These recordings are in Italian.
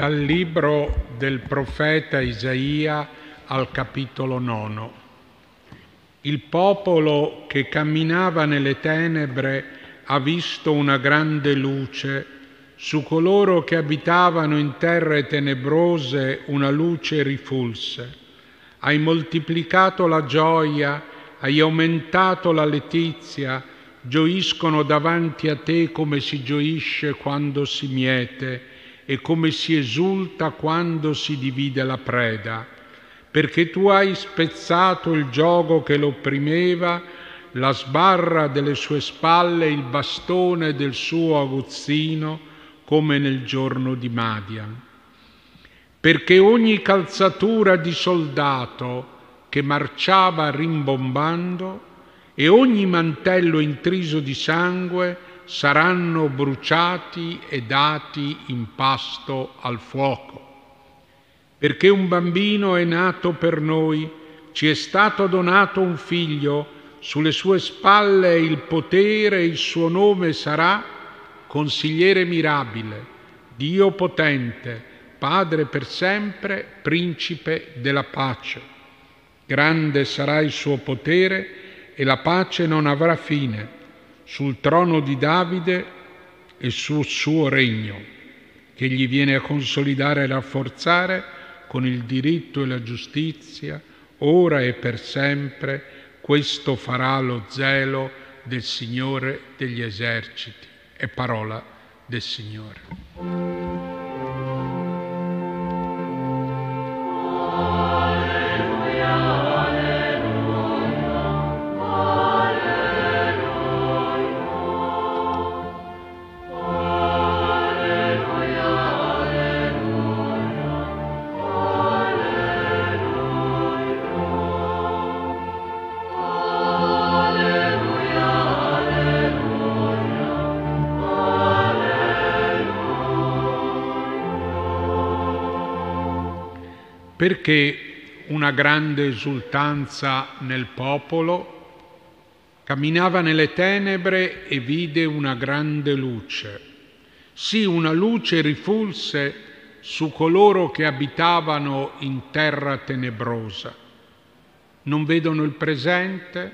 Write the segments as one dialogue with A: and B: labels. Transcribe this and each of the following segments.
A: Dal libro del profeta Isaia al capitolo nono. Il popolo che camminava nelle tenebre ha visto una grande luce, su coloro che abitavano in terre tenebrose una luce rifulse. Hai moltiplicato la gioia, hai aumentato la letizia, gioiscono davanti a te come si gioisce quando si miete e come si esulta quando si divide la preda, perché tu hai spezzato il gioco che l'opprimeva, la sbarra delle sue spalle, il bastone del suo aguzzino, come nel giorno di Madian. Perché ogni calzatura di soldato che marciava rimbombando e ogni mantello intriso di sangue saranno bruciati e dati in pasto al fuoco. Perché un bambino è nato per noi, ci è stato donato un figlio, sulle sue spalle il potere, il suo nome sarà consigliere mirabile, Dio potente, Padre per sempre, principe della pace. Grande sarà il suo potere e la pace non avrà fine sul trono di Davide e sul suo regno, che gli viene a consolidare e rafforzare con il diritto e la giustizia, ora e per sempre, questo farà lo zelo del Signore degli eserciti. È parola del Signore. Perché una grande esultanza nel popolo? Camminava nelle tenebre e vide una grande luce. Sì, una luce rifulse su coloro che abitavano in terra tenebrosa. Non vedono il presente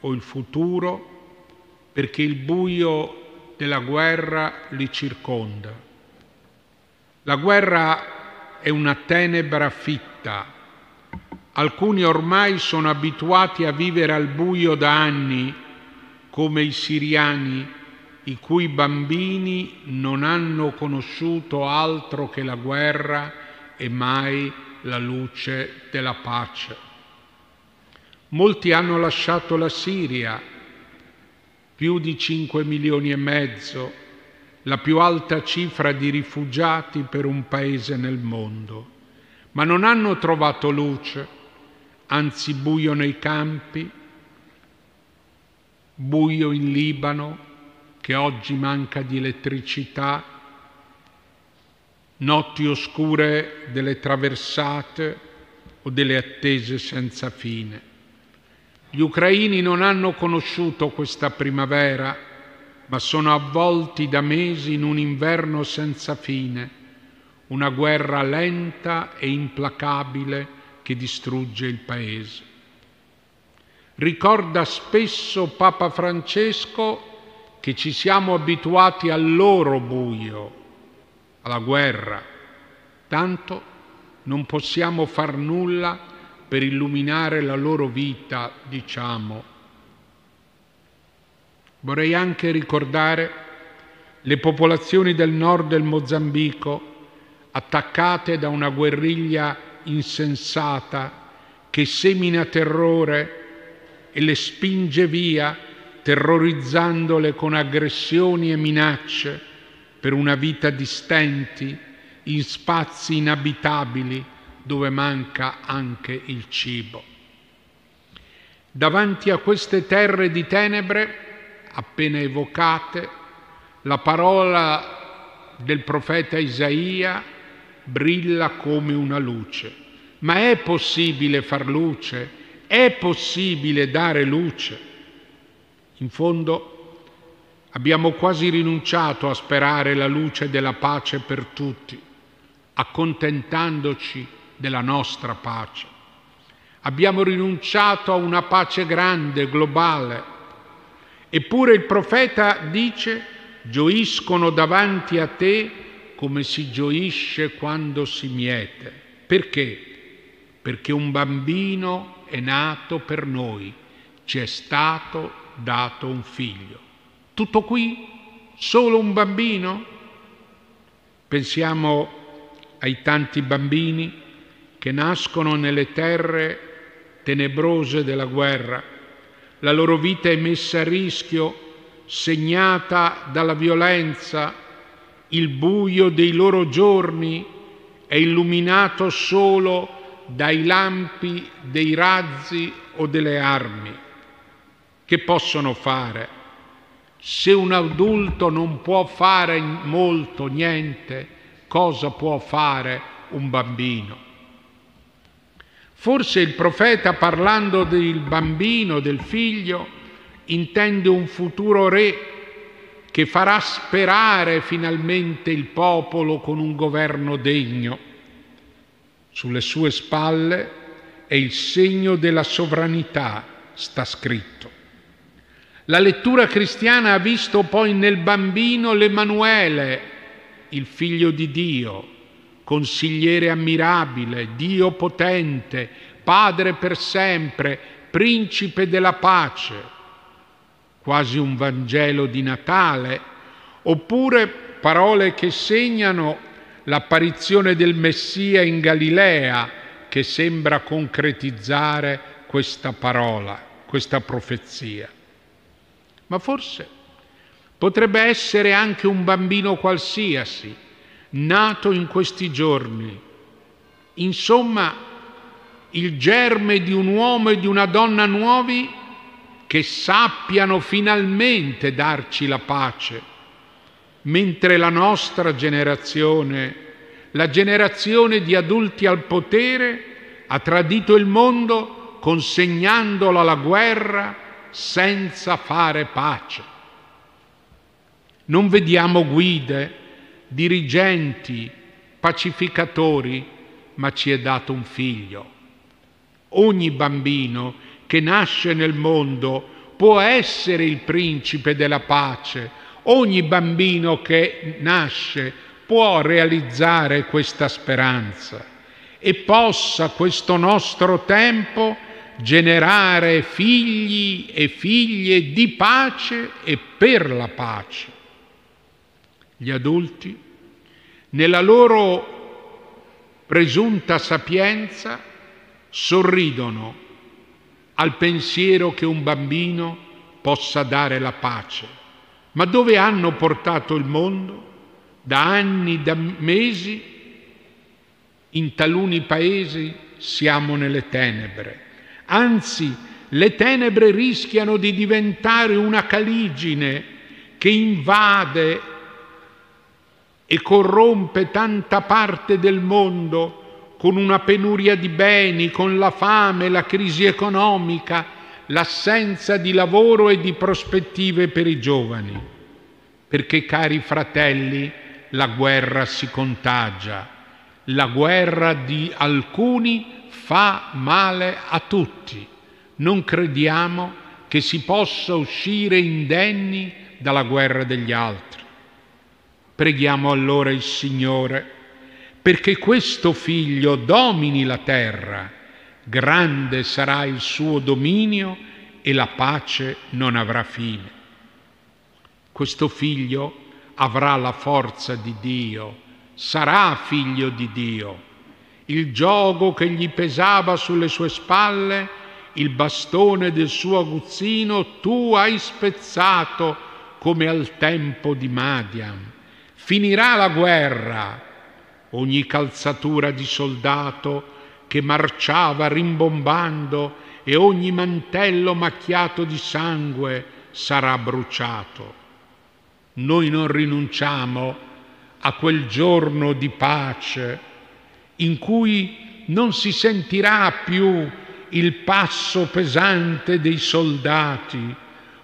A: o il futuro perché il buio della guerra li circonda. La guerra è una tenebra fitta. Alcuni ormai sono abituati a vivere al buio da anni, come i siriani, i cui bambini non hanno conosciuto altro che la guerra e mai la luce della pace. Molti hanno lasciato la Siria, più di 5 milioni e mezzo, la più alta cifra di rifugiati per un paese nel mondo, ma non hanno trovato luce, anzi buio nei campi, buio in Libano, che oggi manca di elettricità, notti oscure delle traversate o delle attese senza fine. Gli ucraini non hanno conosciuto questa primavera ma sono avvolti da mesi in un inverno senza fine, una guerra lenta e implacabile che distrugge il Paese. Ricorda spesso Papa Francesco che ci siamo abituati al loro buio, alla guerra, tanto non possiamo far nulla per illuminare la loro vita, diciamo, Vorrei anche ricordare le popolazioni del nord del Mozambico attaccate da una guerriglia insensata che semina terrore e le spinge via terrorizzandole con aggressioni e minacce per una vita di stenti in spazi inabitabili dove manca anche il cibo. Davanti a queste terre di tenebre appena evocate, la parola del profeta Isaia brilla come una luce. Ma è possibile far luce? È possibile dare luce? In fondo abbiamo quasi rinunciato a sperare la luce della pace per tutti. accontentandoci della nostra pace. Abbiamo rinunciato a una pace grande, globale. Eppure il profeta dice, gioiscono davanti a te come si gioisce quando si miete. Perché? Perché un bambino è nato per noi, ci è stato dato un figlio. Tutto qui? Solo un bambino? Pensiamo ai tanti bambini che nascono nelle terre tenebrose della guerra. La loro vita è messa a rischio, segnata dalla violenza. Il buio dei loro giorni è illuminato solo dai lampi dei razzi o delle armi. Che possono fare? Se un adulto non può fare molto, niente, cosa può fare un bambino? Forse il profeta parlando del bambino, del figlio, intende un futuro re che farà sperare finalmente il popolo con un governo degno. Sulle sue spalle è il segno della sovranità, sta scritto. La lettura cristiana ha visto poi nel bambino l'Emanuele, il figlio di Dio, consigliere ammirabile, Dio potente, Padre per sempre, principe della pace, quasi un Vangelo di Natale, oppure parole che segnano l'apparizione del Messia in Galilea, che sembra concretizzare questa parola, questa profezia. Ma forse potrebbe essere anche un bambino qualsiasi, nato in questi giorni. Insomma, il germe di un uomo e di una donna nuovi che sappiano finalmente darci la pace, mentre la nostra generazione, la generazione di adulti al potere, ha tradito il mondo consegnandolo alla guerra senza fare pace. Non vediamo guide, dirigenti, pacificatori, ma ci è dato un figlio. Ogni bambino che nasce nel mondo può essere il principe della pace. Ogni bambino che nasce può realizzare questa speranza e possa questo nostro tempo generare figli e figlie di pace e per la pace. Gli adulti, nella loro presunta sapienza, sorridono al pensiero che un bambino possa dare la pace. Ma dove hanno portato il mondo? Da anni, da mesi, in taluni paesi siamo nelle tenebre. Anzi, le tenebre rischiano di diventare una caligine che invade e corrompe tanta parte del mondo con una penuria di beni, con la fame, la crisi economica, l'assenza di lavoro e di prospettive per i giovani. Perché, cari fratelli, la guerra si contagia. La guerra di alcuni fa male a tutti. Non crediamo che si possa uscire indenni dalla guerra degli altri. Preghiamo allora il Signore perché questo figlio domini la terra, grande sarà il suo dominio e la pace non avrà fine. Questo figlio avrà la forza di Dio, sarà figlio di Dio. Il gioco che gli pesava sulle sue spalle, il bastone del suo aguzzino, tu hai spezzato come al tempo di Madian Finirà la guerra. Ogni calzatura di soldato che marciava rimbombando e ogni mantello macchiato di sangue sarà bruciato. Noi non rinunciamo a quel giorno di pace in cui non si sentirà più il passo pesante dei soldati,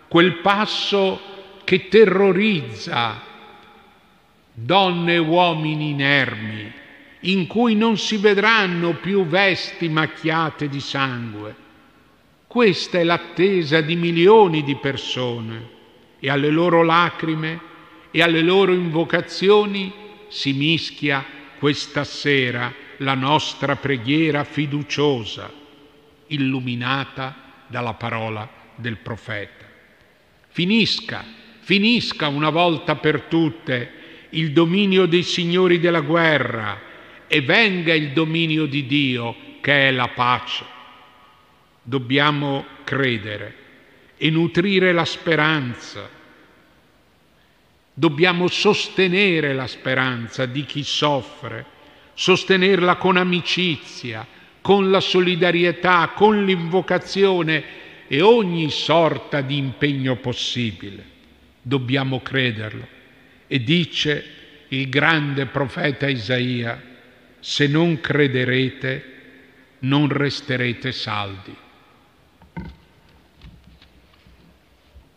A: quel passo che terrorizza donne e uomini inermi, in cui non si vedranno più vesti macchiate di sangue. Questa è l'attesa di milioni di persone e alle loro lacrime e alle loro invocazioni si mischia questa sera la nostra preghiera fiduciosa, illuminata dalla parola del profeta. Finisca, finisca una volta per tutte il dominio dei signori della guerra e venga il dominio di Dio che è la pace. Dobbiamo credere e nutrire la speranza. Dobbiamo sostenere la speranza di chi soffre, sostenerla con amicizia, con la solidarietà, con l'invocazione e ogni sorta di impegno possibile. Dobbiamo crederlo. E dice il grande profeta Isaia, se non crederete, non resterete saldi.